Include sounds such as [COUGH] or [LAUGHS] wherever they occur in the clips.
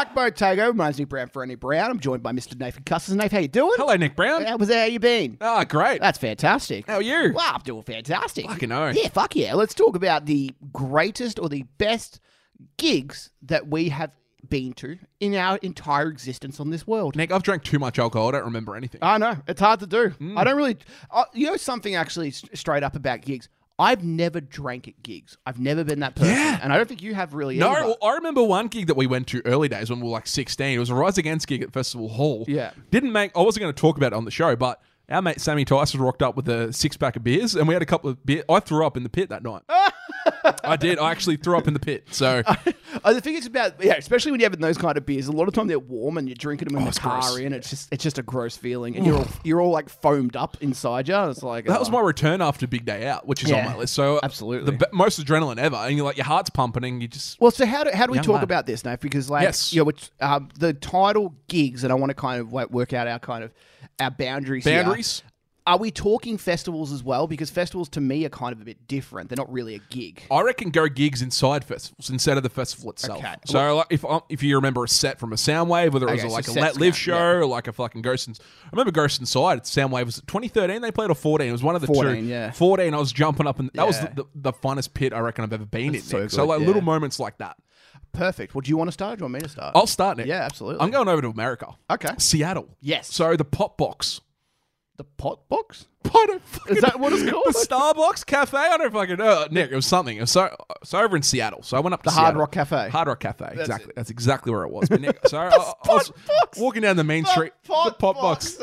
Backbone Takeover. My name's Nick Brown for Andy Brown. I'm joined by Mr. Nathan Custis. Nathan, how you doing? Hello, Nick Brown. How was how you been? Ah, great. That's fantastic. How are you? Well, I'm doing fantastic. Fucking oath. Yeah, fuck yeah. Let's talk about the greatest or the best gigs that we have been to in our entire existence on this world. Nick, I've drank too much alcohol. I don't remember anything. I know it's hard to do. Mm. I don't really. Uh, you know something actually s- straight up about gigs. I've never drank at gigs. I've never been that person, Yeah. and I don't think you have really. no, well, I remember one gig that we went to early days when we were like 16. It was a Rise Against gig at Festival Hall. Yeah. Didn't make, I wasn't going to talk about it on the show, but our mate Sammy Tyson rocked up with a six pack of beers and we had a couple of beer. I threw up in the pit that night. [LAUGHS] I did. I actually threw up in the pit. So, [LAUGHS] Uh, the thing is about yeah, especially when you're having those kind of beers. A lot of time they're warm and you're drinking them in Oh, the it's car, gross. and it's just it's just a gross feeling, and you're all, [SIGHS] you're all like foamed up inside you. It's like that was oh. my return after Big Day Out, which is Yeah, on my list. So, absolutely. the most adrenaline ever. And you're like, your heart's pumping and you just. Well, so how do how do we talk about this now? Because like, Yes. you know, which, um, the title gigs, and I want to kind of like work out our kind of our boundaries. here. Boundaries? Are we talking festivals as well? Because festivals to me are kind of a bit different. They're not really a gig. I reckon go gigs inside festivals instead of the festival itself. Okay. So like, if um, if you remember a set from a Soundwave, whether it was Okay, so like a Let Live count, show yeah. or like a fucking Ghost and I remember Ghost Inside. Soundwave was it 2013 they played or 14. It was one of the 14, two. yeah. 14. I was jumping up and that was the, the, the funnest pit I reckon I've ever been in. so good, so like yeah. little moments like that. Perfect. Well, do you want to start? Or do you want me to start? I'll start Nick. yeah, absolutely. I'm going over to America. Okay. Seattle. Yes. So the pot Box. the pot box. Fucking Is that what it's called? The Starbucks Cafe? I don't fucking know. Nick, it was something. It was so, so over in Seattle. So I went up to The Hard Rock Cafe. Hard Rock Cafe. exactly. it. That's exactly where it was. But Nick, [LAUGHS] so I, I was Box. walking down the main street. Pot the Pot Box.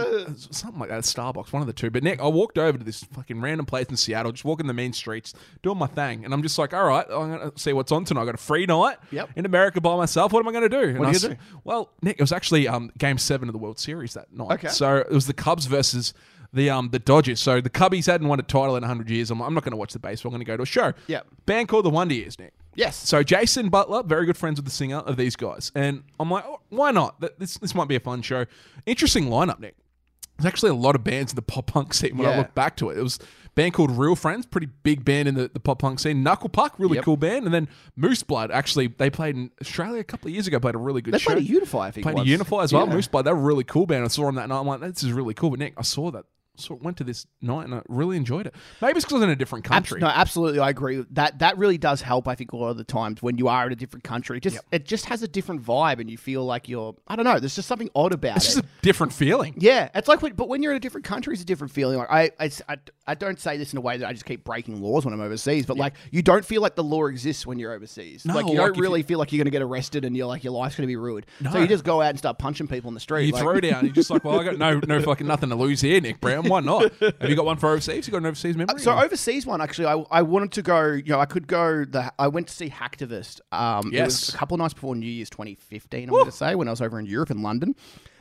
Something like that. Starbucks, one of the two. But Nick, I walked over to this fucking random place in Seattle, just walking the main streets, doing my thing. And I'm just like, all right, I'm going to see what's on tonight. I got a free night Yep. in America by myself. What am I going to do? And What I are you do? Well, Nick, it was actually um, game seven of the World Series that night. Okay. So it was the Cubs versus the um the Dodgers. So the Cubbies hadn't won a title in 100 years. I'm, I'm not going to watch the baseball. I'm going to go to a show. Yep. Band called the Wonder Years, Nick. Yes. So Jason Butler, very good friends with the singer of these guys, and I'm like, oh, why not? Th- This this might be a fun show. Interesting lineup, Nick. There's actually a lot of bands in the pop punk scene when I Yeah. look back to it. It was a band called Real Friends, pretty big band in the, the pop punk scene. Knuckle Puck, really Yep. cool band, and then Moose Blood. Actually, they played in Australia a couple of years ago. Played a really good They show. played a Unify, I think. Played once. Unify as well. Yeah. Moose Blood, they were a really cool band. I saw them that night. I'm like, this is really cool. But Nick, I saw that. So went to this night and I really enjoyed it. Maybe it's because I was in a different Abs- country. no, absolutely, I agree. That that really does help. I think a lot of the times when you are in a different country, it just it just has a different vibe, and you feel like you're. I don't know. There's just something odd about It's it. It's just a different feeling. yeah, it's like, when, but when you're in a different country, it's a different feeling. Like I, I, I, I don't say this in a way that I just keep breaking laws when I'm overseas, but like you don't feel like the law exists when you're overseas. No, like you like don't if you- really feel like you're going to get arrested and you're like your life's going to be ruined. So you just go out and start punching people in the street. You like- throw down. You're just like, well, I got no, no fucking nothing to lose here, Nick Brown. Why not? Have you got one for overseas? You got an overseas memory? So overseas one actually, I, I wanted to go. You know, I could go. The I went to see Hacktivist. Um, it was Yes. a couple of nights before New Year's 2015. I'm going to say when I was over in Europe in London.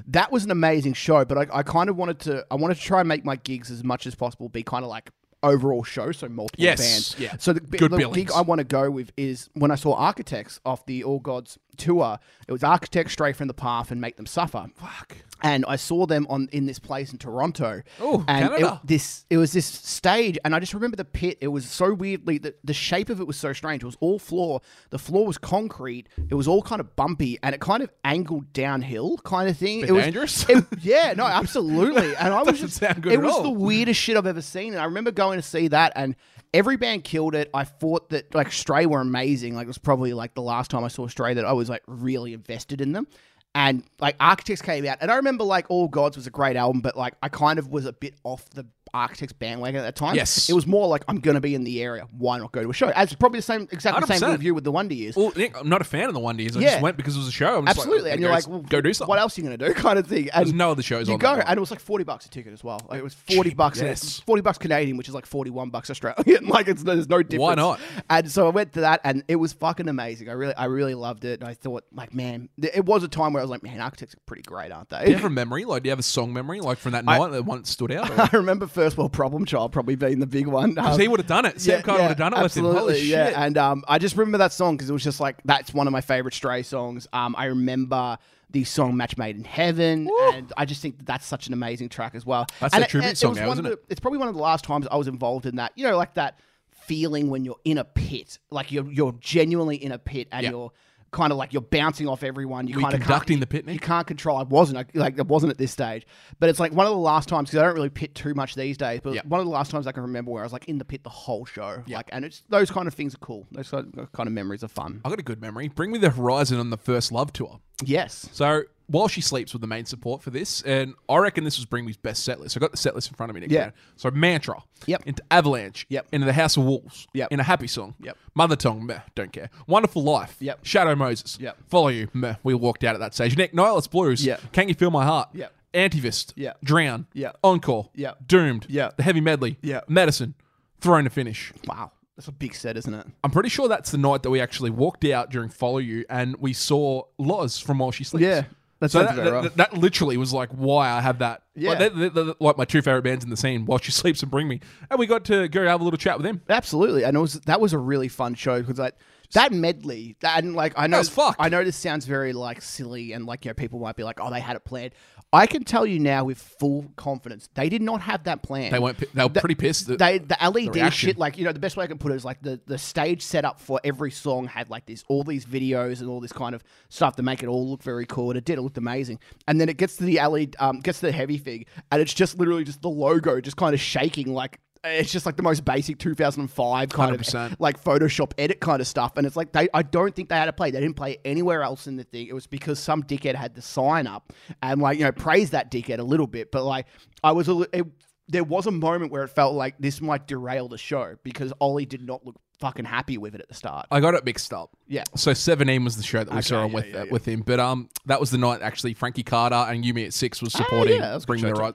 That was an amazing show, but I, I kind of wanted to. I wanted to try and make my gigs as much as possible be kind of like overall show, so multiple Yes, bands. yeah. So the, Good the billings. gig I want to go with is when I saw Architects off the All Gods tour. It was Architects Stray from the Path and make them suffer. fuck. And I saw them on in this place in Toronto. Oh, and Canada. It, this it was this stage, and I just remember the pit. It was so weirdly the, the shape of it was so strange. It was all floor. The floor was concrete. It was all kind of bumpy, and it kind of angled downhill, kind of thing. Bit it was dangerous? it- [LAUGHS] yeah, no, absolutely. And I was just it was all. the weirdest shit I've ever seen. And I remember going to see that, and every band killed it. I thought that like Stray were amazing. Like it was probably like the last time I saw Stray that I was like really invested in them. And like Architects came out, and I remember like All Gods was a great album, but like I kind of was a bit off the Architects bandwagon at that time. Yes. it was more like I'm gonna be in the area. Why not go to a show? As probably the same, exactly the same 100%. with the Wonder Years. Well, Nick, I'm not a fan of the One Years. I Yeah. just went because it was a show. I'm just Absolutely, Like, and you're like, well, go do something. What else are you gonna do? [LAUGHS] Kind of thing. And There's no other shows you on go, that night. and it was like forty bucks a ticket as well. Like, it was forty Cheap, bucks, yes. forty bucks Canadian, which is like forty one bucks Australian. [LAUGHS] like it's there's no difference. Why not? And so I went to that, and it was fucking amazing. I really, I really loved it. And I thought, like, man, th- it was a time where I was like, man, Architects are pretty great, aren't they? Do you have a memory? Like, do you have a song memory, like from that night that one that stood out? Because [LAUGHS] I remember First World Problem Child probably being the big one. Um, he would have done it. Sam Carter would have done it with him. absolutely, Holy yeah. shit. And um, I just remember that song because it was just like that's one of my favorite Stray songs. Um, I remember the song "Match Made in Heaven," and I just think that that's such an amazing track as well. That's and their tribute and song now, isn't the- It's probably one of the last times I was involved in that. You know, like that feeling when you're in a pit, like you're you're genuinely in a pit and Yeah. you're kind of like you're bouncing off everyone. You kind of conducting the pit, Nick? You can't control. I wasn't I- like it wasn't at this stage, but it's like one of the last times because I don't really pit too much these days. But Yep. one of the last times I can remember where I was like in the pit the whole show. Yep. Like, and it's those kind of things are cool. Those kind of memories are fun. I got a good memory. Bring me the horizon on the first love tour. Yes. So while she sleeps with the main support for this, and I reckon this was Bring Me's best set list. I got the set list in front of me. Nick, Yeah. man. So Mantra. Yep. Into Avalanche. Yep. Into the House of Wolves. Yep. In a happy song. Yep. Mother Tongue. Meh. Don't care. Wonderful Life. Yep. Shadow Moses. Yep. Follow you. Meh. We walked out at that stage. Nick Nihilist Blues. Yep. Can you feel my heart? Yep. Antivist. Yep. Drown. Yep. Encore. Yep. Doomed. Yep. The Heavy Medley. Yep. Medicine. Throne to finish. Wow. That's a big set, isn't it? I'm pretty sure that's the night that we actually walked out during Follow You and we saw Loz from While She Sleeps. Yeah. That So sounds that, that, right. that literally was like why I have that. Yeah. Like, they're- they're- they're like my two favorite bands in the scene, While She Sleeps and Bring Me. And we got to go have a little chat with them. Absolutely, and it was that was a really fun show because like that medley, that and like I know was fucked. I know this sounds very like silly and like you know people might be like, oh, they had it planned. I can tell you now with full confidence, they did not have that plan. They weren't. They were pretty pissed. That, They the LED reaction. shit, like you know, the best way I can put it is like the the stage setup for every song had like this, all these videos and all this kind of stuff to make it all look very cool. And it did, it looked amazing. And then it gets to the LED, um, gets to the heavy thing, and it's just literally just the logo just kind of shaking like. It's just like the most basic 2005 kind 100%. of like Photoshop edit kind of stuff, and it's like they. I don't think they had to play. They didn't play anywhere else in the thing. It was because some dickhead had the sign up and like you know praise that dickhead a little bit, but like I was a. It, there was a moment where it felt like this might derail the show because Ollie did not look fucking happy with it at the start. I got it mixed up. Yeah. So Seventeen was the show that we saw on yeah, with yeah, yeah. with him, but um, that was the night actually Frankie Carter and Yumi at Six was supporting. Ah, yeah, was Bring Me the right.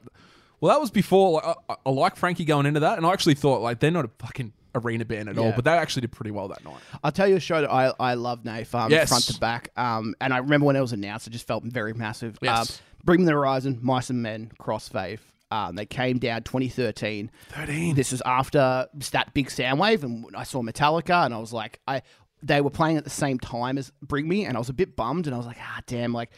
Well, that was before. Like, I, I like Frankie going into that, and I actually thought like they're not a fucking arena band at all, Yeah. but they actually did pretty well that night. I'll tell you a show that I, I love, Nath, um, Yes. front to back. Um, and I remember when it was announced, it just felt very massive. Yes. Um, Bring Me the Horizon, Mice and Men, Crossfaith. Um, they came down 2013. Thirteen. This was after that big Soundwave, and I saw Metallica, and I was like, I they were playing at the same time as Bring Me, and I was a bit bummed, and I was like, ah, damn, like.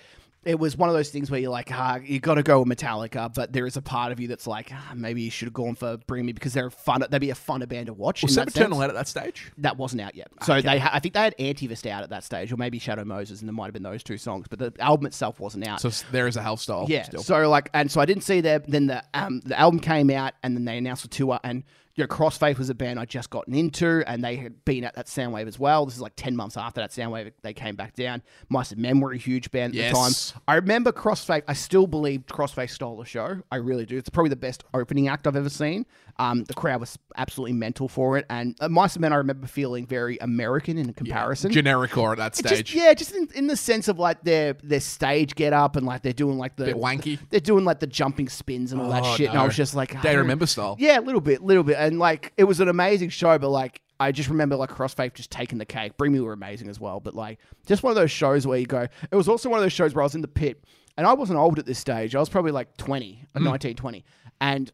It was one of those things where you're like, ah, you got to go with Metallica, but there is a part of you that's like, ah, maybe you should have gone for Bring Me because they're fun. They'd be a funner band to watch. Was that Eternal out at that stage? That wasn't out yet. So they, ha- I think they had Antivist out at that stage, or maybe Shadow Moses, and there might have been those two songs, but the album itself wasn't out. So there is a health style. yeah. Still. So like, and so I didn't see their. Then the um the album came out, and then they announced the tour, and you know, Crossfaith was a band I'd just gotten into, and they had been at that Soundwave as well. This is like ten months after that Soundwave, they came back down. Mice and Men were a huge band at Yes. the time. I remember Crossfaith. I still believe Crossfaith stole the show. I really do. It's probably the best opening act I've ever seen. Um, the crowd was absolutely mental for it, and uh, Mice Men I remember feeling very American in comparison. generic or at that Just- stage. yeah, just in, in the sense of like their their stage get up and like they're doing like the Bit wanky. They're doing like the jumping spins and all that Oh, shit, and I was just like, They remember style. Yeah, a little bit, little bit, and like it was an amazing show, but like I just remember like Crossfaith just taking the cake. Bring Me were amazing as well, but like just one of those shows where you go. It was also one of those shows where I was in the pit, and I wasn't old at this stage. I was probably like twenty, Mm. 19, 20. and.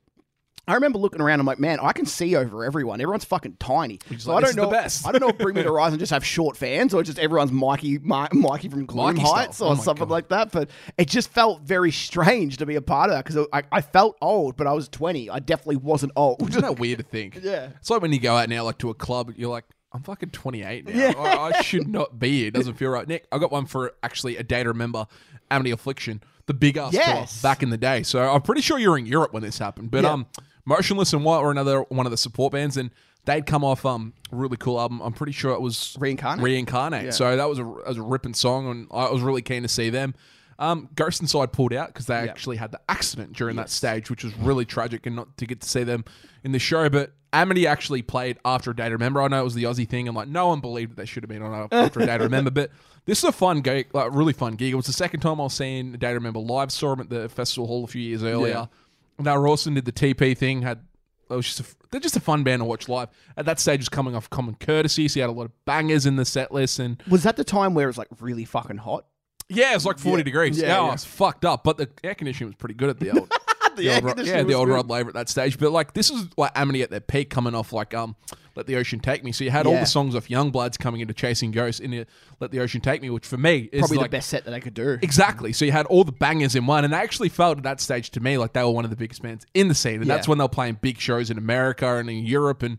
I remember looking around. I'm like, man, I can see over everyone. Everyone's fucking tiny. So like, I don't the know. best." I don't know if Bring Me to [LAUGHS] Horizon just have short fans or just everyone's Mikey, Mi- Mikey from Gloom Mikey. Heights Oh or my something God. like that. But it just felt very strange to be a part of that because I, I felt old, but I was 20. I definitely wasn't old. Isn't that weird to think? [LAUGHS] Yeah. It's like when you go out now, like to a club, you're like, I'm fucking 28 now. Yeah. I, I should [LAUGHS] not be here. It doesn't feel right. Nick, I got one for actually a day to remember Amity Affliction, the big ass Yes. tour back in the day. So I'm pretty sure you're in Europe when this happened. But Yeah. um, Motionless in White were another one of the support bands, and they'd come off um really cool album. I'm pretty sure it was Reincarnate. Reincarnate. Yeah. So that was a that was a ripping song, and I was really keen to see them. Um, Ghost Inside pulled out because they actually had the accident during that stage, which was really tragic, and not to get to see them in the show. But Amity actually played after a day to remember. I know it was the Aussie thing, and like no one believed that they should have been on after a day to remember. But this is a fun gig, like really fun gig. It was the second time I was seeing a day to remember live. Saw them at the Festival Hall a few years earlier. Yeah. Now Rawson did the TP thing. Had it was just a, they're just a fun band to watch live. At that stage, was coming off Common Courtesy, so he had a lot of bangers in the set list, and Was that the time where it was like really fucking hot? yeah, it was like forty Yeah. degrees. Yeah, Yeah, yeah. it's fucked up, but the air conditioning was pretty good at the old. The old Rod- yeah, the old good. Rod Laver at that stage. But like this is like Amity at their peak, coming off like um, Let the Ocean Take Me. So you had all the songs off Youngbloods coming into Chasing Ghosts in Let the Ocean Take Me, which for me is Probably like the best set that they could do. Exactly. So you had all the bangers in one, and they actually felt at that stage to me like they were one of the biggest bands in the scene, and that's when they were playing big shows in America and in Europe, and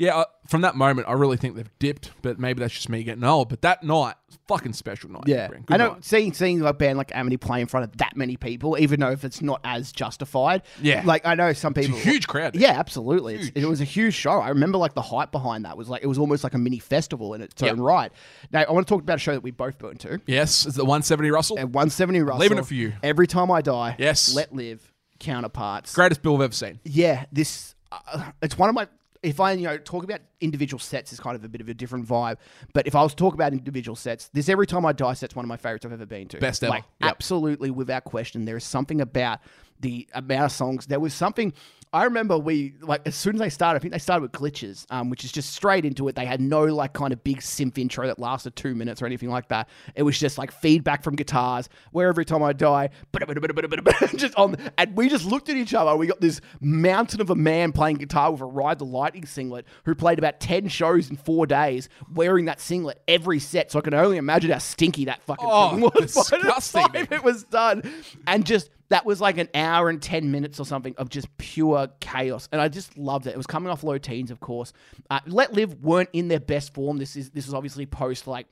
yeah, from that moment, I really think they've dipped, but maybe that's just me getting old. But that night, fucking special night. Yeah, I night. Seeing seeing a band like Amity play in front of that many people, even though if it's not as justified. Yeah. like I know some It's people. a huge crowd. Yeah, absolutely. It's, it was a huge show. I remember like the hype behind that was like it was almost like a mini festival in its own Yeah. right. Now I want to talk about a show that we both been to. Yes, it's the 170 Russell. At 170 Russell. Leaving it for you. Every time I die. Yes. Let live. Counterparts. Greatest bill I've ever seen. Yeah, this uh, it's one of my. If I you know talk about individual sets is kind of a bit of a different vibe, but if I was to talk about individual sets, this every time I die set's one of my favorites I've ever been to. Best ever. Like Yep. absolutely without question, there is something about the amount of songs. There was something. I remember we like as soon as they started. I think they started with glitches, um, which is just straight into it. They had no like kind of big synth intro that lasted two minutes or anything like that. It was just like feedback from guitars. Where every time I die, [LAUGHS] just on, and we just looked at each other. We got this mountain of a man playing guitar with a Ride the Lightning singlet who played about ten shows in four days, wearing that singlet every set. So I can only imagine how stinky that fucking Oh, thing was. [LAUGHS] by the disgusting, time it was done, and just that was like an hour and 10 minutes or something of just pure chaos. And i just loved it. It was coming off low teens of course. Uh, let live weren't in their best form. This is this is obviously post like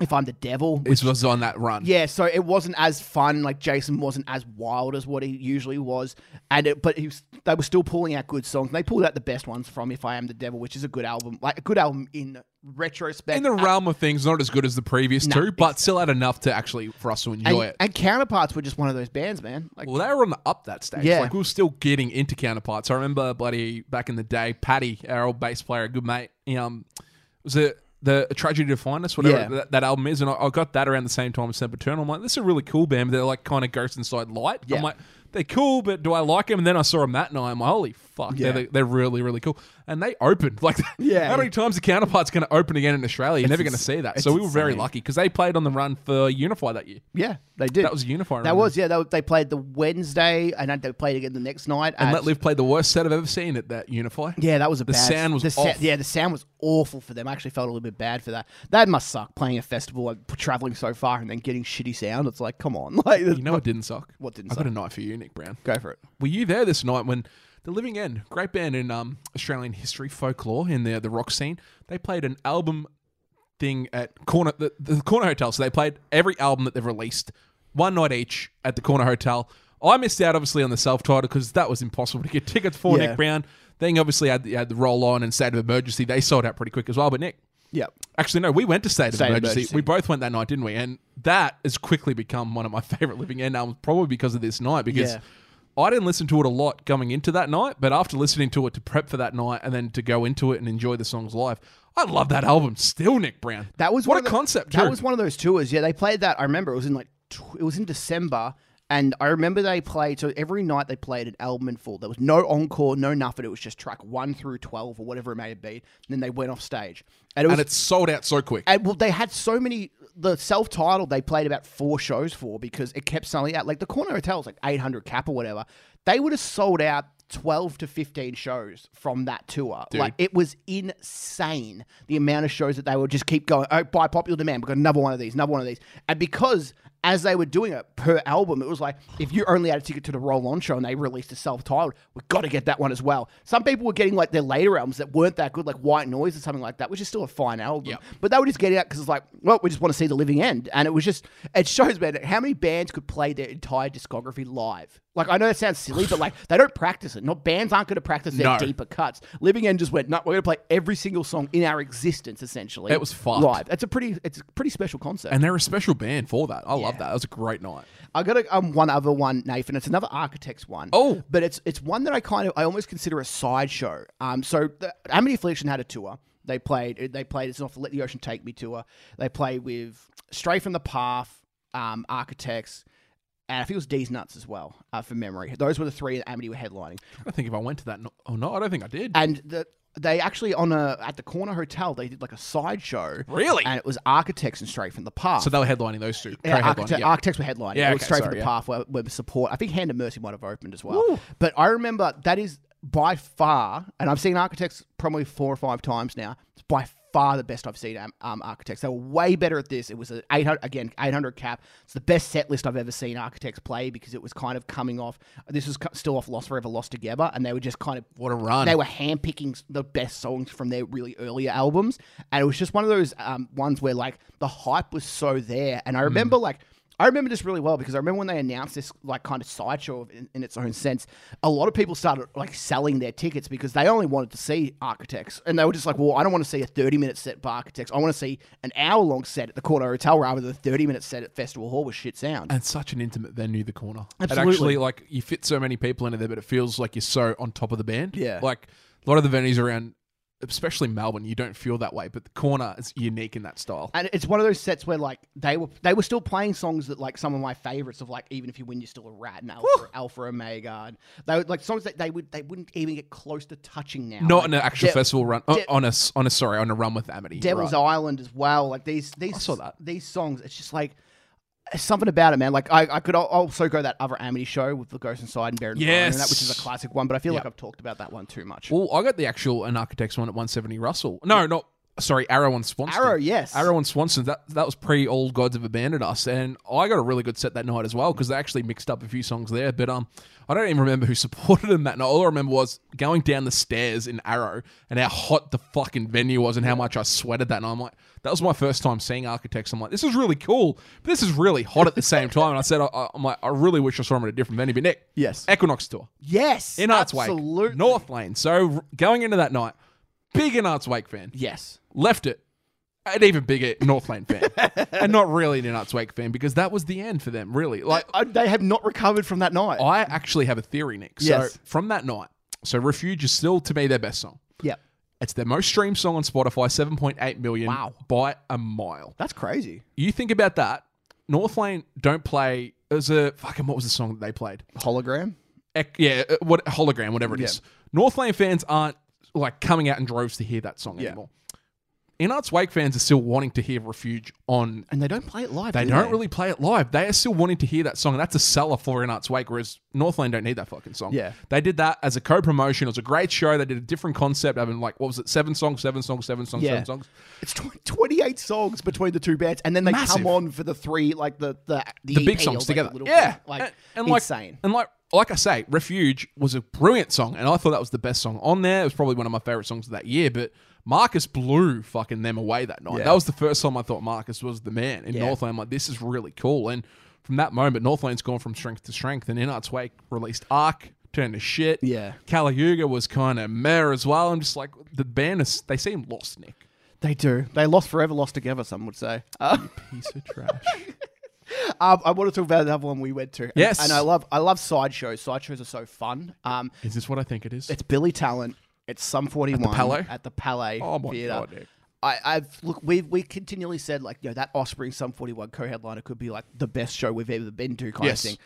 if i'm the devil This was on that run. yeah, so it wasn't as fun. Like Jason wasn't as wild as what he usually was, and it, but he was, they were still pulling out good songs. They pulled out the best ones from "If I Am the Devil," which is a good album, like a good album in retrospect. In the realm of things, not as good as the previous No, two, but still had enough to actually for us to enjoy and, it. and counterparts were just one of those bands, man. Like, Well, they were on the up that stage. Yeah. Like we were still getting into counterparts. I remember bloody back in the day, Paddy, our old bass player, a good mate, um, was it the Tragedy to Find Us, whatever Yeah. that, that album is, and I, I got that around the same time as Sempiternal. I'm like, this is a really cool band. But they're like kind of Ghost Inside Light. Yeah. I'm like, they're cool, but do I like them? And then I saw them that night. I'm like, holy fuck, Yeah. they're, they're really, really cool. And they opened. [LAUGHS] Like, Yeah. how many times the counterpart's going to open again in Australia? You're never going to see that. So we were very insane. lucky because they played on the run for Unify that year. yeah, they did. That was Unify. That was yeah. They, they played the Wednesday, and then they played again the next night. And at- Let Live played the worst set I've ever seen at that Unify. Yeah, that was a The bad. sound was the off. yeah, the sound was awful for them. I actually felt a little bit bad for that. That must suck playing a festival, like traveling so far and then getting shitty sound. It's like, come on, [LAUGHS] like You know what didn't suck? What didn't I got suck? a night for you, Nick Brown. go for it. Were you there this night when the Living End, great band in um, Australian history, folklore in the the rock scene, they played an album thing at corner the, the corner hotel. So they played every album that they've released one night each at the corner hotel. I missed out obviously on the self title because that was impossible to get [LAUGHS] tickets for. Yeah. Nick Brown. Then obviously had the, had the roll on and state of emergency. They sold out pretty quick as well. But Nick, yeah, Actually, no, we went to State, State of Emergency. Emergency. We both went that night, didn't we? And that has quickly become one of my [LAUGHS] favorite Living End albums, probably because of this night. Because Yeah. I didn't listen to it a lot going into that night, but after listening to it to prep for that night and then to go into it and enjoy the songs live, I love that album still, Nick Brown. That was what one a the- concept. That too. was one of those tours. Yeah, they played that. I remember it was in like it was in December, and I remember they played. So every night they played an album in full. There was no encore, no nothing. It was just track one through twelve or whatever it may have been. And then they went off stage, and it was and it's sold out so quick. And well, they had so many. The self-titled they played about four shows for because it kept selling out. Like the Corner Hotel was like eight hundred cap or whatever. They would have sold out twelve to fifteen shows from that tour. Like it was insane the amount of shows that they would just keep going. Oh, by popular demand, we got another one of these, another one of these, and because as they were doing it per album, it was like if you only had a ticket to the Roll On show and they released a self-titled, we've got to get that one as well. Some people were getting like their later albums that weren't that good, like White Noise or something like that, which is still a fine album. Yep. But they were just getting out because it's like, well, we just want to see the living end, and it was just it shows man how many bands could play their entire discography live. Like I know it sounds silly, but like [SIGHS] they don't practice it. Not bands aren't going to practice their No. deeper cuts. Living End just went, no, we're going to play every single song in our existence essentially. It was fun live. It's a pretty, it's a pretty special concept. and they're a special band for that. I love Yeah. that. That was a great night. I got a, um, one other one, Nathan. It's another Architects one. Oh. but it's it's one that I kind of I almost consider a sideshow. Um, so the Amity Affliction had a tour. They played. They played. It's off the Let the Ocean Take Me tour. They played with Stray from the Path, um, Architects, and I think it was Deez Nuts as well. Uh, from memory, those were the three that Amity were headlining. I think if I went to that, no, oh no, I don't think I did. And the, they actually on a at the Corner Hotel they did like a sideshow. Really? And it was Architects and Stray from the Path. so they were headlining those two. Yeah, architect, yeah. architects were headlining. Yeah, it was okay, straight sorry, from the yeah. path where, where support. I think Hand of Mercy might have opened as well. But I remember that is by far, and I've seen architects probably four or five times now. It's by far the best I've seen um, um, Architects. They were way better at this. It was an 800 again 800 cap. It's the best set list I've ever seen Architects play because it was kind of coming off. This was still off Lost Forever, Lost Together, and they were just kind of What a run. they were handpicking the best songs from their really earlier albums, and it was just one of those um, ones where like the hype was so there. And I remember like I remember this really well because I remember when they announced this like kind of sideshow in, in its own sense. A lot of people started like selling their tickets because they only wanted to see Architects, and they were just like, "Well, I don't want to see a thirty-minute set by Architects. I want to see an hour-long set at the Corner Hotel rather than a thirty-minute set at Festival Hall with shit sound." and such an intimate venue, the corner. Absolutely. It actually, like, you fit so many people into there, but it feels like you're so on top of the band. Yeah. Like, a lot of the venues around, especially Melbourne, you don't feel that way, but the corner is unique in that style. And it's one of those sets where like they were they were still playing songs that like some of my favorites of like even if you win you're still a rat and Alpha, Alpha Omega and they would like songs that they would they wouldn't even get close to touching now. Not like, an actual De- festival run. Uh, De- on a, on a, sorry, on a run with Amity. Devil's right. Island as well. Like these these saw that. these songs. It's just like something about it, man. Like I, I could al- also go that other Amity show with the Ghost Inside and Baron Yes. and that which is a classic one. But I feel like Yep. I've talked about that one too much. Well, I got the actual An Architect's one at 170 Russell. No, not sorry, Arrow on Swanston. Arrow, yes. Arrow and Swanston. That that was pre All Gods Have Abandoned Us, and I got a really good set that night as well because they actually mixed up a few songs there. But um, I don't even remember who [LAUGHS] supported them that night. All I remember was going down the stairs in Arrow and how hot the fucking venue was and how much I sweated that night. I'm like, that was my first time seeing Architects. I'm like, this is really cool, but this is really hot at the same time. And I said, I, I- I'm like, I really wish I saw them at a different venue. But Nick, Yes. Equinox tour Yes, in Hearts Wake, absolutely. North Lane. So going into that night, big in Hearts Wake fan. Yes. Left it, an even bigger North Lane fan, [LAUGHS] and not really an Hearts Wake fan because that was the end for them. Really, like I, they have not recovered from that night. I actually have a theory, Nick. So Yes. from that night, so Refuge is still to me their best song. Yep. It's their most streamed song on Spotify, seven point eight million. Wow. by a mile. That's crazy. You think about that. Northlane don't play. As a fucking what was the song that they played? Hologram. Yeah, uh, what hologram, whatever it is. North Lane fans aren't like coming out in droves to hear that song Yeah. anymore. In Hearts Wake fans are still wanting to hear Refuge on. And they don't play it live. They do don't really play it live. They are still wanting to hear that song, and that's a seller for In Hearts Wake. Whereas North Lane don't need that fucking song. Yeah. they did that as a co-promotion. It was a great show. They did a different concept. Having like what was it? Seven songs, seven songs, seven songs, Yeah. seven songs. It's tw- 28 songs between the two bands, and then they Massive. come on for the three, like the the the, the big songs or, like, together. yeah, like and, and like insane. and like like I say, Refuge was a brilliant song, and I thought that was the best song on there. It was probably one of my favorite songs of that year. But Marcus blew fucking them away that night. Yeah. That was the first time I thought Marcus was the man in Yeah. Northlane. I'm like, this is really cool. And from that moment, Northlane's gone from strength to strength. And In Hearts Wake released Arc, turned to shit. Yeah. Kaliyuga was kind of meh as well. I'm just like, the band is, they seem lost, Nick. They do. They lost forever, lost together. Some would say. Uh, Piece of trash. [LAUGHS] um, I want to talk about another one we went to. And- Yes. and I love I love sideshows. Sideshows are so fun. Um, is this what I think it is? it's Billy Talent. It's Sum forty one Palais? at the Palais Oh my Theatre. God, Nick. I, I've look. We've we continually said like, you know, that Offspring Sum Forty One co-headliner could be like the best show we've ever been to, kind Yes. of thing.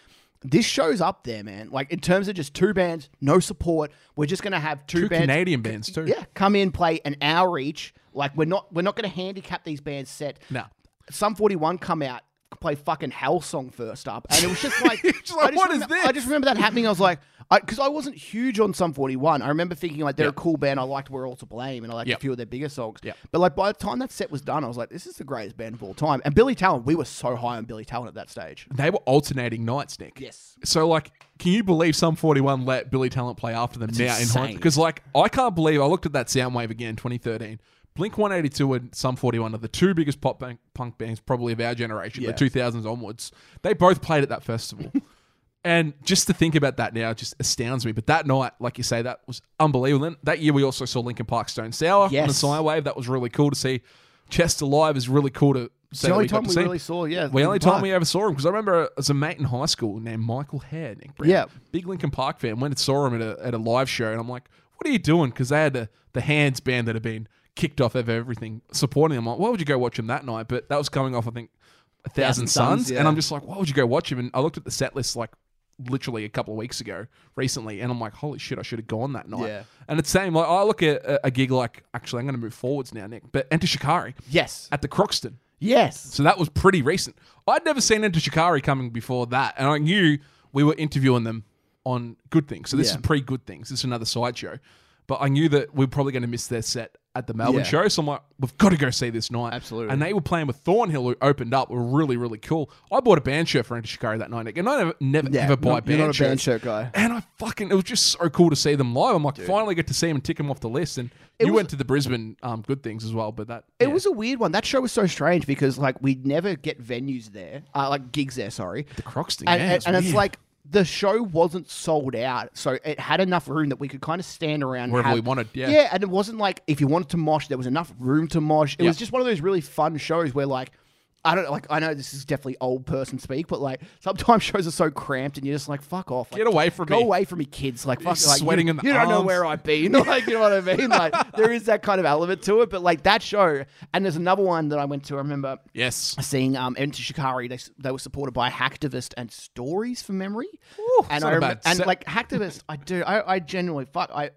This show's up there, man. Like in terms of just two bands, no support. We're just gonna have two, Two bands. Canadian bands, too. Yeah, come in, play an hour each. Like we're not we're not gonna handicap these bands set. No. Sum Forty One come out, play fucking Hell Song first up, and it was just like, [LAUGHS] Just like, I what is remem- this? I just remember that happening. I was like, because I, wasn't huge on Forty One. I remember thinking like they're Yep. a cool band. I liked We're All to Blame, and I liked Yep. a few of their bigger songs. Yep. But like by the time that set was done, I was like, this is the greatest band of all time. And Billy Talent, we were so high on Billy Talent at that stage. They were alternating nights, Nick. Yes. So, like, can you believe Sum 41 let Billy Talent play after them now in insane. Because, like, I can't believe I looked at that Soundwave again 2013. Blink 182 and Sum 41 are the two biggest pop punk, punk bands probably of our generation, Yeah. the 2000s onwards. They both played at that festival. [LAUGHS] and just to think about that now just astounds me. But that night, like you say, that was unbelievable. And that year we also saw Linkin Park Stone Sour on the Yes. Soundwave. That was really cool to see. Chester live is really cool to say the only we time we see. really saw, yeah. The only Linkin time we ever saw him because I remember as a mate in high school named Michael Hare, Nick Brown, Yeah. big Linkin Park fan, went and saw him at a, at a live show, and I'm like, "What are you doing?" Because they had the, the Hands band that had been kicked off of everything supporting him. I'm like, why would you go watch him that night? But that was coming off, I think, a Thousand, Thousand Suns, Suns, yeah. and I'm just like, why would you go watch him? And I looked at the set list like literally a couple of weeks ago recently and I'm like holy shit I should have gone that night Yeah. and it's same like I look at a, a gig like actually I'm going to move forwards now Nick but Enter Shikari Yes. at the Croxton Yes. so that was pretty recent. I'd never seen Enter Shikari coming before that, and I knew we were interviewing them on Good Things. So this Yeah. is pre Good Things. This is another sideshow. But I knew that we are probably going to miss their set at the Melbourne Yeah. show. So I'm like, we've got to go see this night. Absolutely. And they were playing with Thornhill, who opened up, were really, really cool. I bought a band shirt for Enter Shikari that night, Nick, and I never, never Yeah, ever buy not- band you're not a shirts. band shirt guy. And I fucking, it was just so cool to see them live. I'm like, finally get to see them and tick them off the list. And you was- went to the Brisbane um, Good Things as well, but that It yeah. was a weird one. That show was so strange because like we never get venues there, uh, like gigs there. Sorry, the Croxton. and, yeah, and, it's and it's weird. like the show wasn't sold out, so it had enough room that we could kind of stand around Wherever have- we wanted, yeah. yeah, and it wasn't like if you wanted to mosh, there was enough room to mosh. It Yeah. was just one of those really fun shows where like. I don't like. I know this is definitely old person speak, but like sometimes [LAUGHS] shows are so cramped, and you're just like, "Fuck off!" Like, Get away from go me. Go away from me, kids. Like, fuck, like sweating you, in the you don't know where I've been. [LAUGHS] like, you know what I mean? [LAUGHS] Like, there is that kind of element to it. But like that show, and there's another one that I went to. I remember yes. seeing um Enter Shikari. They, they were supported by Hacktivist and Stories from Memory. Ooh, and I rem- and like Hacktivist, I do. I, I genuinely fuck. I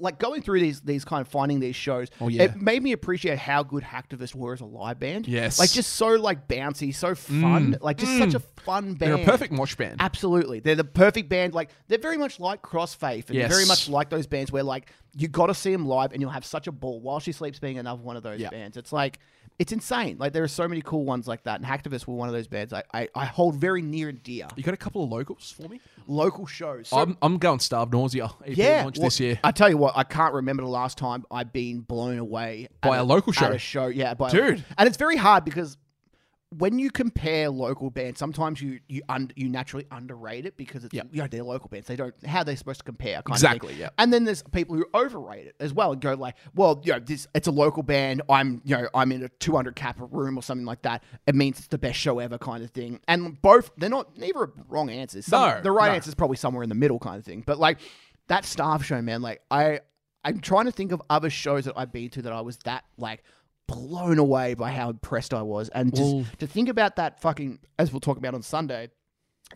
like going through these these kind of finding these shows. Oh, yeah. It made me appreciate how good Hacktivist were as a live band. Yes. like just so like bouncy, so fun. Mm. Like just such mm. a fun band. They're a perfect mosh band. Absolutely. They're the perfect band. Like they're very much like Crossfaith and Yes. very much like those bands where like you got to see them live and you'll have such a ball. While She Sleeps being another one of those Yeah. bands. It's like it's insane. Like there are so many cool ones like that. And Hacktivists were one of those bands I, I, I hold very near and dear. You got a couple of locals for me? Local shows. So, I'm, I'm going Starved Nausea. EP yeah, launch well, this year. I tell you what, I can't remember the last time I've been blown away By at a local show. A show, yeah, by a- Dude. and it's very hard because when you compare local bands, sometimes you you un, you naturally underrate it because it's Yep. you know they're local bands. They don't how they're supposed to compare. Kind Exactly, Yeah. And then there's people who overrate it as well and go like, well, you know, this it's a local band. I'm you know I'm in a 200 cap room or something like that. It means it's the best show ever, kind of thing. And both they're not neither are wrong answers. Some, No, the right no. answer is probably somewhere in the middle, kind of thing. But like that staff show, man, like I I'm trying to think of other shows that I've been to that I was that like blown away by how impressed I was, and just to think about that fucking as we'll talk about on Sunday.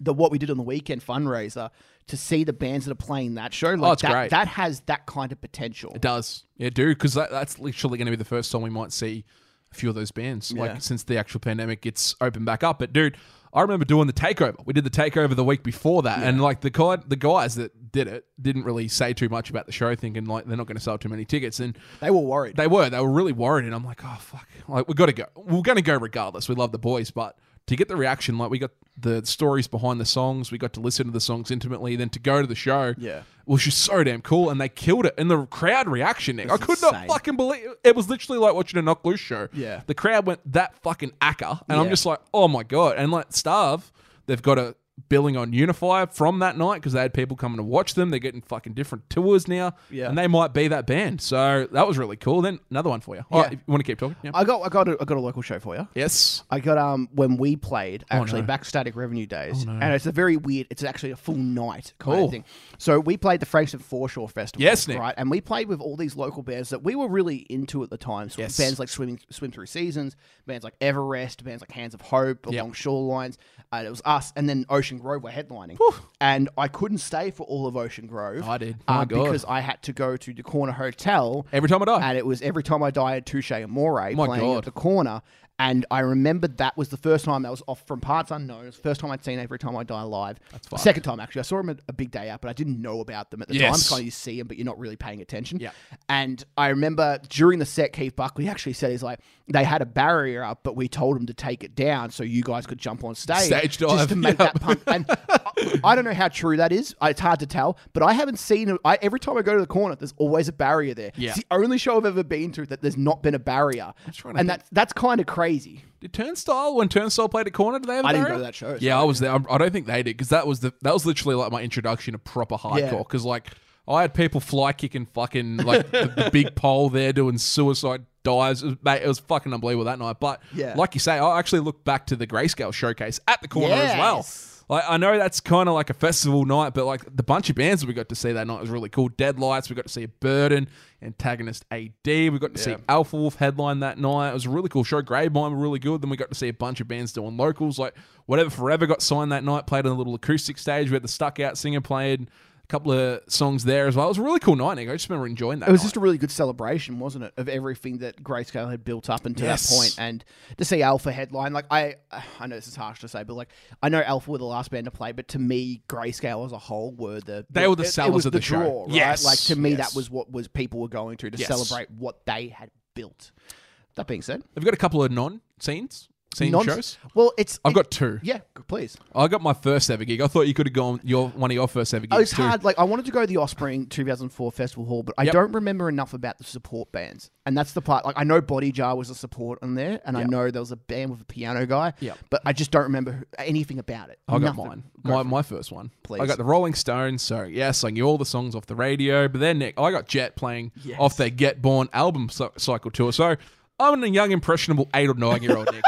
The what we did on the weekend fundraiser to see the bands that are playing that show, oh, like Oh, it's that, great. that has that kind of potential. It does. Yeah, do because that, that's literally going to be the first time we might see a few of those bands, Yeah. like since the actual pandemic gets opened back up. But dude, I remember doing the takeover. We did the takeover the week before that, and like the guy, the guys that did it didn't really say too much about the show, thinking like they're not going to sell too many tickets, and They were worried. they were. They were really worried, and I'm like, oh fuck, like we got to go. We're going to go regardless. We love the boys, but to get the reaction, like we got the stories behind the songs, we got to listen to the songs intimately, then to go to the show, Yeah. was just so damn cool, and they killed it. And the crowd reaction, Nick, I could not fucking believe it. Was literally like watching a Knocked Loose show. Yeah. the crowd went that fucking acker, and I'm just like, oh my god. And like Starve, they've got a billing on Unifier from that night because they had people coming to watch them. They're getting fucking different tours now, Yeah. and they might be that band. So that was really cool. Then another one for you. Oh, Yeah. you want to keep talking? Yeah. I got I got a, I got a local show for you. yes. I got um when we played actually Oh, no. back static revenue days, no. and it's a very weird. It's actually a full night kind Cool. of thing. So we played the Frankston Foreshore Festival. Yes, Nick. right, and we played with all these local bands that we were really into at the time. So Yes. bands like Swimming Swim Through Seasons, bands like Everest, bands like Hands of Hope, Yep. Along Shorelines. Uh, it was us, and then Ocean Grove were headlining, and I couldn't stay for all of Ocean Grove. I did. uh, God. because I had to go to the Corner Hotel Every time I die. and it was every time I die at Touché Amoré My playing God. at the corner. And I remembered that was the first time that was off from Parts Unknown. It was the first time I'd seen Every Time I Die live. That's fucked. Second time, actually. I saw them a, a big day out, but I didn't know about them at the Yes. time. Kind of you see them, but you're not really paying attention. Yeah. And I remember during the set, Keith Buckley actually said, he's like, they had a barrier up, but we told them to take it down so you guys could jump on stage. Stage dive, Just to make yep. that punk. And I, I don't know how true that is. It's hard to tell, but I haven't seen. I, every time I go to the corner, there's always a barrier there. Yeah. It's the only show I've ever been to that there's not been a barrier. And think. that's that's kind of crazy. Did Turnstile when Turnstile played at corner? Did they have? I didn't go to that show, so Yeah, I I was there. I'm- don't think they did because that was the that was literally like my introduction to proper hardcore. Yeah. Because like I had people fly kicking fucking like the, the big pole there doing suicide dives. It was, mate, it was fucking unbelievable that night. But Yeah. like you say, I actually looked back to the Grayscale showcase at the corner as well. Like I know that's kind of like a festival night, but like the bunch of bands that we got to see that night was really cool. Deadlights, we got to see Burden, Antagonist AD, we got to see Alpha Wolf headline that night. It was a really cool show. Gravemind were really good. Then we got to see a bunch of bands doing locals, like whatever Forever got signed that night. Played on a little acoustic stage. We had the Stuck Out singer played. Couple of songs there as well. It was a really cool night, Nick. I just remember enjoying that. It was night. just a really good celebration, wasn't it, of everything that Grayscale had built up until Yes. that point, and to see Alpha headline, like I, I know this is harsh to say, but like I know Alpha were the last band to play, but to me, Grayscale as a whole were the They were the it- it sellers was of the show. draw, right? Yes, Like to me, yes. that was what was people were going to to Yes. celebrate what they had built. That being said, Have you got a couple of non scenes, scene non- shows? Well, it's I've it- got two. yeah, please. I got my first ever gig. I thought you could have gone your one of your first ever oh, gigs Oh, it's too. hard. Like I wanted to go to the Offspring 2004 Festival Hall, but I Yep. don't remember enough about the support bands, and that's the part. Like I know Body Jar was a support on there, and I know there was a band with a piano guy. Yep. but I just don't remember who- anything about it. I got Nothing. mine. Go My, for it. my first one. Please. I got the Rolling Stones. So yes, I knew all the songs off the radio. But then Nick, I got Jet playing off their Get Born album cy- cycle tour. So I'm a young impressionable eight or nine year old Nick.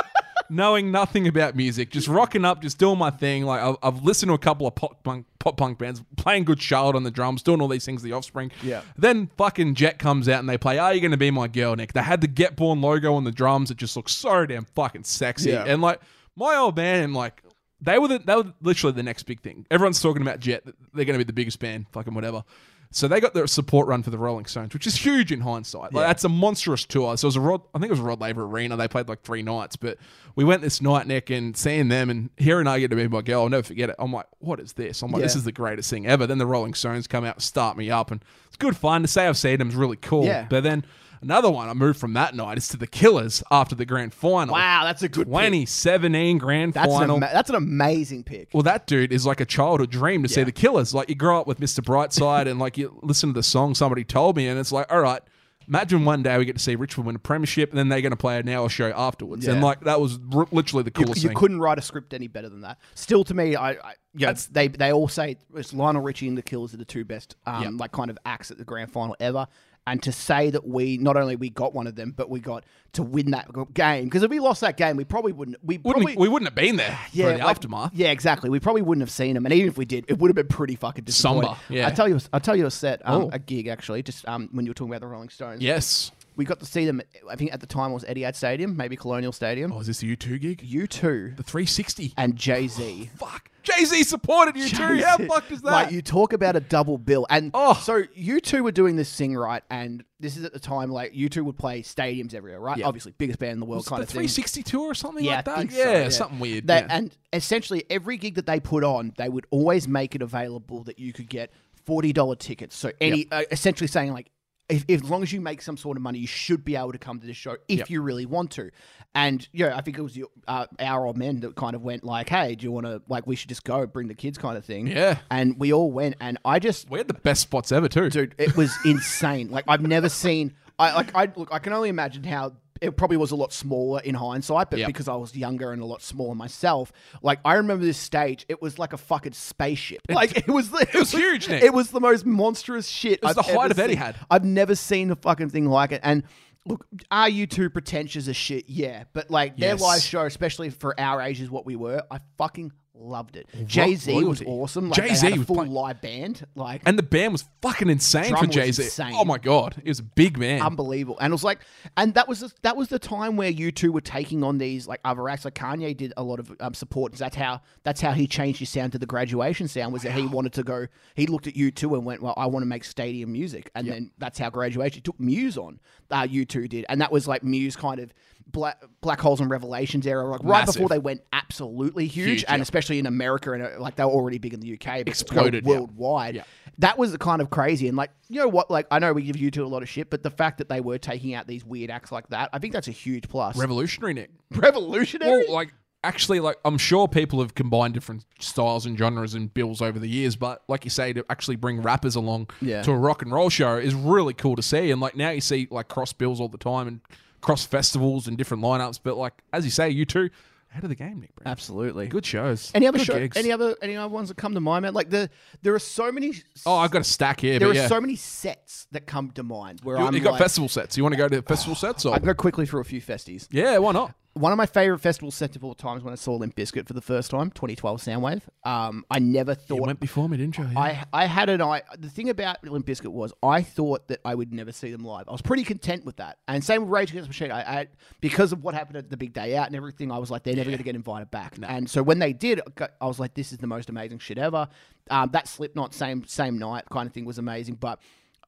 Knowing nothing about music, just rocking up, just doing my thing. Like I've, I've listened to a couple of pop punk, pop punk bands, playing Good Charlotte on the drums, doing all these things. The Offspring. Yeah. Then fucking Jet comes out and they play "Are You Gonna Be My Girl?" Nick. They had the Get Born logo on the drums. It just looks so damn fucking sexy. Yeah. And like my old man, like they were the, they were literally the next big thing. Everyone's talking about Jet. They're going to be the biggest band, fucking whatever. So they got their support run for the Rolling Stones, which is huge in hindsight. Like Yeah. that's a monstrous tour. So it was a Rod, I think it was a Rod Laver Arena. They played like three nights, but we went this night, Nick, and seeing them and hearing "I Get to Be My Girl," I'll never forget it. I'm like, what is this? I'm like, this is the greatest thing ever. Then the Rolling Stones come out, start me up, and it's good fun to say I've seen them is really cool. Yeah. But then another one I moved from that night is to the Killers after the grand final. Wow, that's a good pick. 2017 grand That's an, final. ama- that's an amazing pick. well, that dude is like a childhood dream to see the Killers. Like you grow up with Mr. Brightside, and like you listen to the song somebody told me, and it's like, all right, imagine one day we get to see Richmond win a premiership, and then they're going to play an hour show afterwards, and Yeah. like that was r- literally the You, coolest you thing. couldn't write a script any better than that. Still, to me, I, I yeah, they they all say it's Lionel Richie and the Killers are the two best, um, like kind of acts at the grand final ever. And to say that we not only we got one of them, but we got to win that game because if we lost that game, we probably wouldn't. We Wouldn't, probably we wouldn't have been there [SIGHS] yeah, for the like- aftermath. Yeah, exactly. We probably wouldn't have seen them, and even if we did, it would have been pretty fucking disappointing. Somber, yeah. I tell you, I tell you a set, um, Oh. a gig actually, just um, when you were talking about the Rolling Stones. Yes. We got to see them. I think at the time it was Etihad Stadium, maybe Colonial Stadium. Oh, is this the U2 gig? U two, The 360. and Jay Z. Fuck. Jay Z supported U2. How fucked is that? Like you talk about a double bill, and Oh. so U2 were doing this thing right, and this is at the time like U2 would play stadiums everywhere, right? Yeah. Obviously, biggest band in the world, Was kind the of thing. tour or something Yeah, like that? think so, yeah, yeah. something weird. Yeah. And essentially, every gig that they put on, they would always make it available that you could get forty dollar tickets. So any, uh, essentially saying like. If, if, as long as you make some sort of money, you should be able to come to this show if Yep. you really want to. And yeah, I think it was your, uh, our old men that kind of went like, "Hey, do you want to like we should just go bring the kids kind of thing." Yeah. And we all went, and I just we had the best spots ever too. dude, it was insane. Like I've never seen. I like I look. I can only imagine how it probably was a lot smaller in hindsight, but Yep. because I was younger and a lot smaller myself, like I remember this stage. It was like a fucking spaceship. Like [LAUGHS] it was. It, was huge, Nick. It was the most monstrous shit. It was I've the height of seen. Etihad. I've never seen a fucking thing like it. And look, are U2 pretentious as shit? Yeah, but like their Yes. live show, especially for our age, is what we were. I fucking loved it. Jay Z was awesome. Like, Jay-Z had a was full playing- live band. Like And the band was fucking insane for Jay Z. Oh my god, it was a big man. unbelievable. And it was like, and that was the, that was the time where U2 were taking on these like other acts. Like Kanye did a lot of um, support. That's how that's how he changed his sound to the graduation sound. Was that he wanted to go? He looked at U2 and went, "Well, I want to make stadium music." And then that's how graduation took Muse on. Uh, U2 did, and that was like Muse kind of. Black, Black Holes and Revelations era, like right Massive. before they went absolutely huge, Huge, and yeah. especially in America, and uh, like they were already big in the UK, but Exploded, yeah. worldwide Yeah. that was kind of crazy. And like, you know what? Like, I know we give U2 a lot of shit, but the fact that they were taking out these weird acts like that, I think that's a huge plus. Revolutionary, Nick. Revolutionary. Well, like actually, like I'm sure people have combined different styles and genres and bills over the years, but like you say, to actually bring rappers along Yeah. to a rock and roll show is really cool to see. And like now you see like cross bills all the time and cross festivals and different lineups. But like as you say, U2 ahead of the game, Nick. Bro. Absolutely. Good shows. Any other Good show? gigs. Any other? Any other ones that come to mind, man? Like the there are so many. Oh, I've got a stack here. there are yeah. so many sets that come to mind where you, I'm you got like, festival sets. You want to go to festival sets or? I go quickly through a few festies. yeah, why not? One of my favorite festival sets of all time is when I saw Limp Bizkit for the first time, 2012 Soundwave. Um, I never thought You went before me, didn't you? Yeah. I I had an eye. The thing about Limp Bizkit was I thought that I would never see them live. I was pretty content with that. And same with Rage Against the Machine. I, I because of what happened at the big day out and everything, I was like, they're never going to get invited back. And so when they did, I was like, this is the most amazing shit ever. Um, that Slipknot same same night kind of thing was amazing. But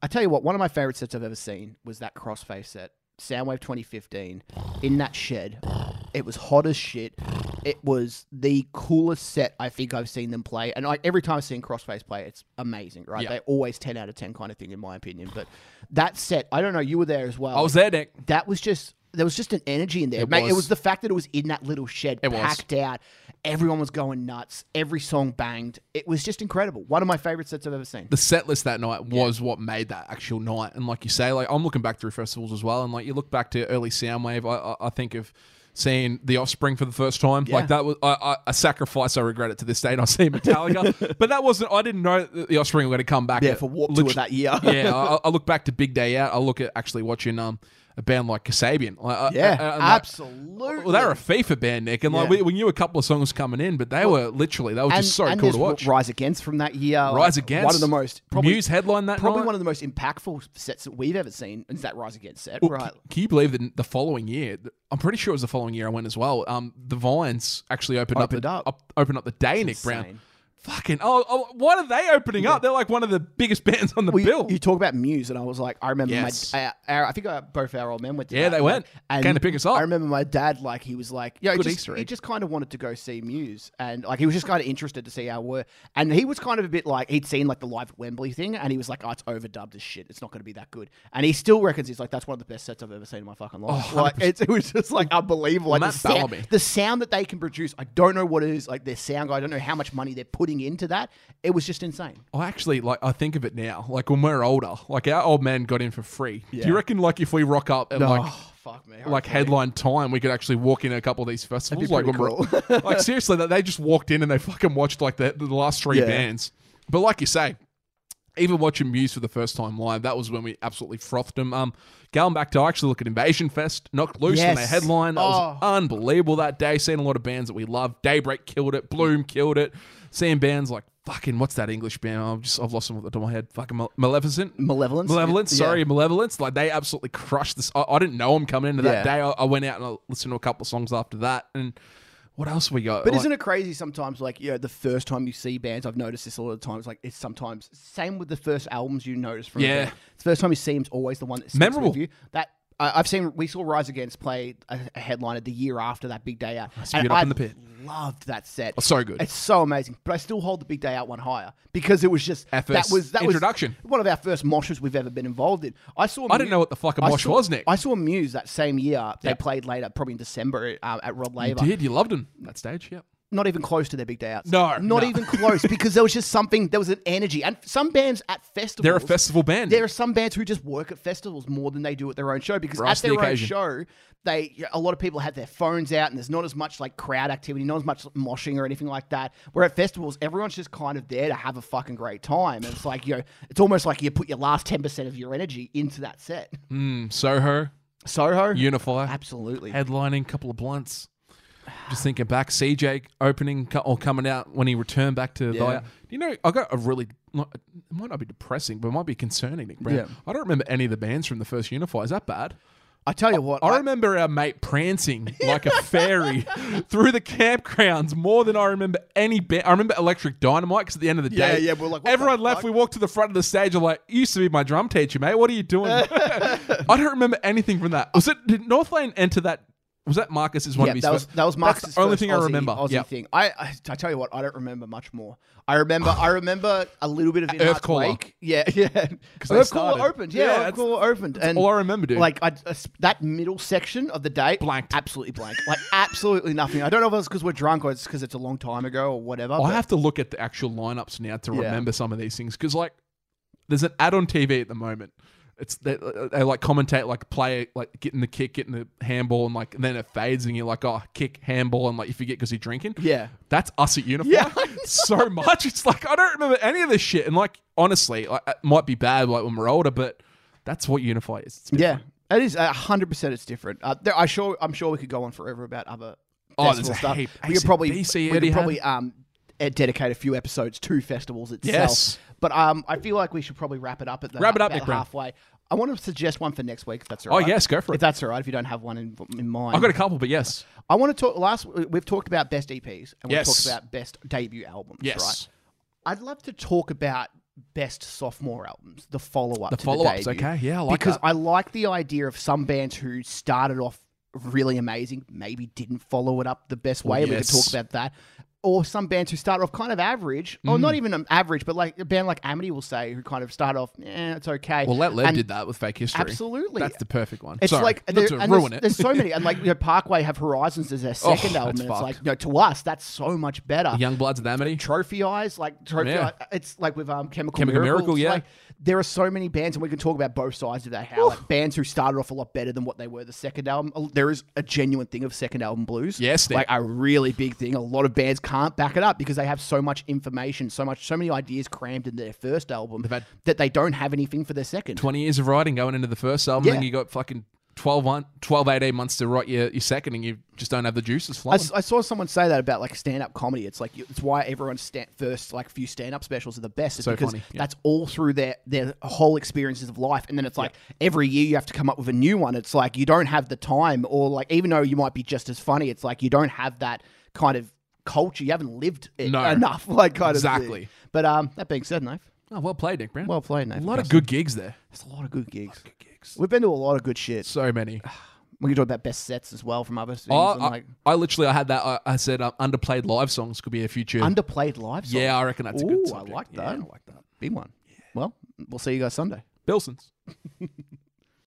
I tell you what, one of my favorite sets I've ever seen was that Crossfaith set. Soundwave 2015 in that shed. It was hot as shit. It was the coolest set I think I've seen them play. And like every time I've seen Crossfaith play, it's amazing, right? Yeah. They're always 10 out of 10 kind of thing, in my opinion. But that set, I don't know, you were there as well. I was there, Nick. That was just, there was just an energy in there. Mate, it was. was the fact that it was in that little shed, It was. packed out. Everyone was going nuts. Every song banged. It was just incredible. One of my favorite sets I've ever seen. the set list that night was what made that actual night. And like you say, like I'm looking back through festivals as well, and like you look back to early Soundwave, I, I, I think of seeing The Offspring for the first time. Yeah. Like that was I, I, a sacrifice. I regret it to this day. And I see [LAUGHS] Metallica, [LAUGHS] but that wasn't. I didn't know that The Offspring were going to come back. Yeah, at for Warped Tour that year. yeah, I, [LAUGHS] I look back to Big Day Out. I look at actually watching um a band like Kasabian. Like, I- Yeah, I- and like- absolutely. Well, they were a FIFA band, Nick, and like Yeah. we, we knew a couple of songs coming in, but they were literally they were just so cool to watch. Rise Against from that year. Rise like, Against, One of the most probably Muse headline that probably night. one of the most impactful sets that we've ever seen is that Rise Against set. Well, right. c- Can you believe that the following year? I'm pretty sure it was the following year I went as well. Um, the Vines actually opened, Opened up, up. the, opened up the day. Nick Brown, insane. Fucking oh, oh, what are they opening up? They're like one of the biggest [LAUGHS] bands on the Well, bill. You, talk about Muse, and I was like, I remember Yes. my, uh, our, I think uh, both our old men went to Yeah, that, they went. and Came to pick us up. I remember my dad, like, he was like, yeah, he Good just, Easter he egg. just kind of wanted to go see Muse, and like, he was just kind of interested to see how we're, and he was kind of a bit like, he'd seen like the live at Wembley thing, and he was like, oh, it's overdubbed as shit, it's not going to be that good, and he still reckons he's like, that's one of the best sets I've ever seen in my fucking life. Oh, like, it's, it was just like [LAUGHS] unbelievable. Like, Matt the, sound, Bellamy. the sound that they can produce, I don't know what it is, like their sound guy, I don't know how much money they're putting into that. It was just insane. I actually like. I think of it now. Like when we're older, like our old man got in for free. Do you reckon, like, if we rock up and like oh, fuck me. like headline time, we could actually walk in a couple of these festivals. Like, when we're- like [LAUGHS] seriously, that they just walked in and they fucking watched like the, the last three Yeah. bands. But like you say, even watching Muse for the first time live, that was when we absolutely frothed them. Um, going back to I actually look at Invasion Fest, knocked loose when they Yes. headline. That was Oh. unbelievable that day. Seeing a lot of bands that we love. Daybreak killed it. Bloom killed it. Seeing bands like fucking what's that English band? I've just I've lost them off the top of my head. Fucking Mal- Maleficent. Malevolence. Malevolence, Yeah. sorry, Malevolence. Like they absolutely crushed this. I, I didn't know them coming into that Yeah. day. I, I went out and I listened to a couple of songs after that. And what else we got? But Like- isn't it crazy sometimes? Like, you know, the first time you see bands, I've noticed this a lot of times. Like, it's sometimes same with the first albums you notice from. Yeah. the first time you see them's always the one that's Memorable. With you. That I I've seen. We saw Rise Against play a, a headliner the year after that big day out, Get Up I in the Pit. loved that set. Oh, so good. It's so amazing. But I still hold the big day out one higher because it was just that was that introduction. was one of our first moshes we've ever been involved in. I saw. I didn't know what the fuck a mosh saw- was, Nick. I saw Muse that same year. They Yeah. played later, probably in December um, at Rod Laver You Did you loved them that stage? Yeah. Not even close to their big day outs. No, not no. even close because there was just something. There was an energy, and some bands at festivals. They're a festival band. There are some bands who just work at festivals more than they do at their own show because Rise at the their own show, they a lot of people have their phones out and there's not as much like crowd activity, not as much moshing or anything like that. Where at festivals, everyone's just kind of there to have a fucking great time. And it's like you know, it's almost like you put your last ten percent of your energy into that set. Mm, Soho, Soho, Unify, absolutely. headlining, couple of blunts. Just thinking back, CJ opening or coming out when he returned back to the. Yeah. Do you know? I got a really. It might not be depressing, but it might be concerning. Nick Brown. Yeah. I don't remember any of the bands from the first Unify. Is that bad? I tell you what, I remember our mate prancing [LAUGHS] like a fairy [LAUGHS] through the campgrounds more than I remember any band. I remember Electric Dynamite because at the end of the Yeah, day, yeah, we're like, the everyone left. fuck? We walked to the front of the stage. I'm like, you used to be my drum teacher, mate. What are you doing? [LAUGHS] I don't remember anything from that. Was it? Did Northlane enter that? Was that Marcus's one yeah, of his that was that was Marcus's That's the only thing I remember. Aussie Yeah. thing. I, I I tell you what, I don't remember much more. I remember I remember a little bit of [LAUGHS] Heart's Yeah, [LAUGHS] yeah. Earthcaller opened. Yeah, Yeah, Earthcaller opened. And all I remember, dude. Like I, uh, that middle section of the date, Blanked. absolutely blank. Like absolutely nothing. I don't know if it's because we're drunk or it's because it's a long time ago or whatever. I have to look at the actual lineups now to Yeah. remember some of these things because, like, there's an ad on TV at the moment. It's they, they like commentate like play like getting the kick, getting the handball, and like and then it fades, and you're like, oh, kick handball, and like you forget because you're drinking. Yeah. That's us at Unify. Yeah, [LAUGHS] so much. It's like I don't remember any of this shit, and like honestly, like, it might be bad like when we're older, but that's what Unify is. It's Yeah. It is hundred percent. It's different. Uh, there, I sure. I'm sure we could go on forever about other. Oh, there's stuff. heap. We could probably. ACDC we could had. probably um eh, dedicate a few episodes to festivals itself. Yes. But um, I feel like we should probably wrap it up at the Wrap it up, Nick Brown. I want to suggest one for next week if that's all Oh yes, go for If it. that's all right, if you don't have one in, in mind, I've got a couple, but yes, I want to talk. Last we've talked about best EPs and we've Yes. talked about best debut albums. yes. Right. I'd love to talk about best sophomore albums, the follow up. The follow-ups, okay. Yeah, I like because that. I like the idea of some bands who started off really amazing, maybe didn't follow it up the best way. and We could talk about that. Or some bands who start off kind of average, or Mm. not even um, average, but like a band like Amity will say, who kind of start off, eh, it's okay. Well, Let Live And did that with Fake History. Absolutely. That's the perfect one. It's Sorry, like there, ruin there's, it. there's so many, and like [LAUGHS] you know, Parkway have Horizons as their second Oh, album, it's fucked. like you know, to us that's so much better. Youngbloods and Amity. Trophy Eyes, like Trophy Yeah. Eye, it's like with um Chemical, Chemical Miracle, Miracle, yeah. Like, there are so many bands, and we can talk about both sides of that. How like, bands who started off a lot better than what they were the second album. uh, There is a genuine thing of second album blues. Yes, like a really big thing. A lot of bands can't back it up because they have so much information, so much, so many ideas crammed in their first album had- that they don't have anything for their second. 20 years of writing going into the first album, Yeah. then you got fucking 12, one, 12 18 months to write your, your second, and you just don't have the juices I, flowing. s- I saw someone say that about like stand up comedy. It's like it's why everyone's first like few stand up specials are the best. It's So because funny, yeah. that's all through their their whole experiences of life, and then it's like every year you have to come up with a new one. It's like you don't have the time, or like even though you might be just as funny, it's like you don't have that kind of culture. You haven't lived it No. enough, [LAUGHS] like kind of Exactly. But um, that being said, Nate, oh, well played, Nick Brown. well played, Nate. a lot of good gigs there. There's a lot of good gigs. Good. We've been to a lot of good shit. So many. [SIGHS] We can talk about best sets as well from other things. Oh, and, I, like I literally I had that. I, I said uh, underplayed live songs could be a future. underplayed live. Songs. yeah, I reckon that's a Ooh, good I subject. like Yeah, that. I like that. Big one. Well, we'll see you guys Sunday. Bilsons. [LAUGHS]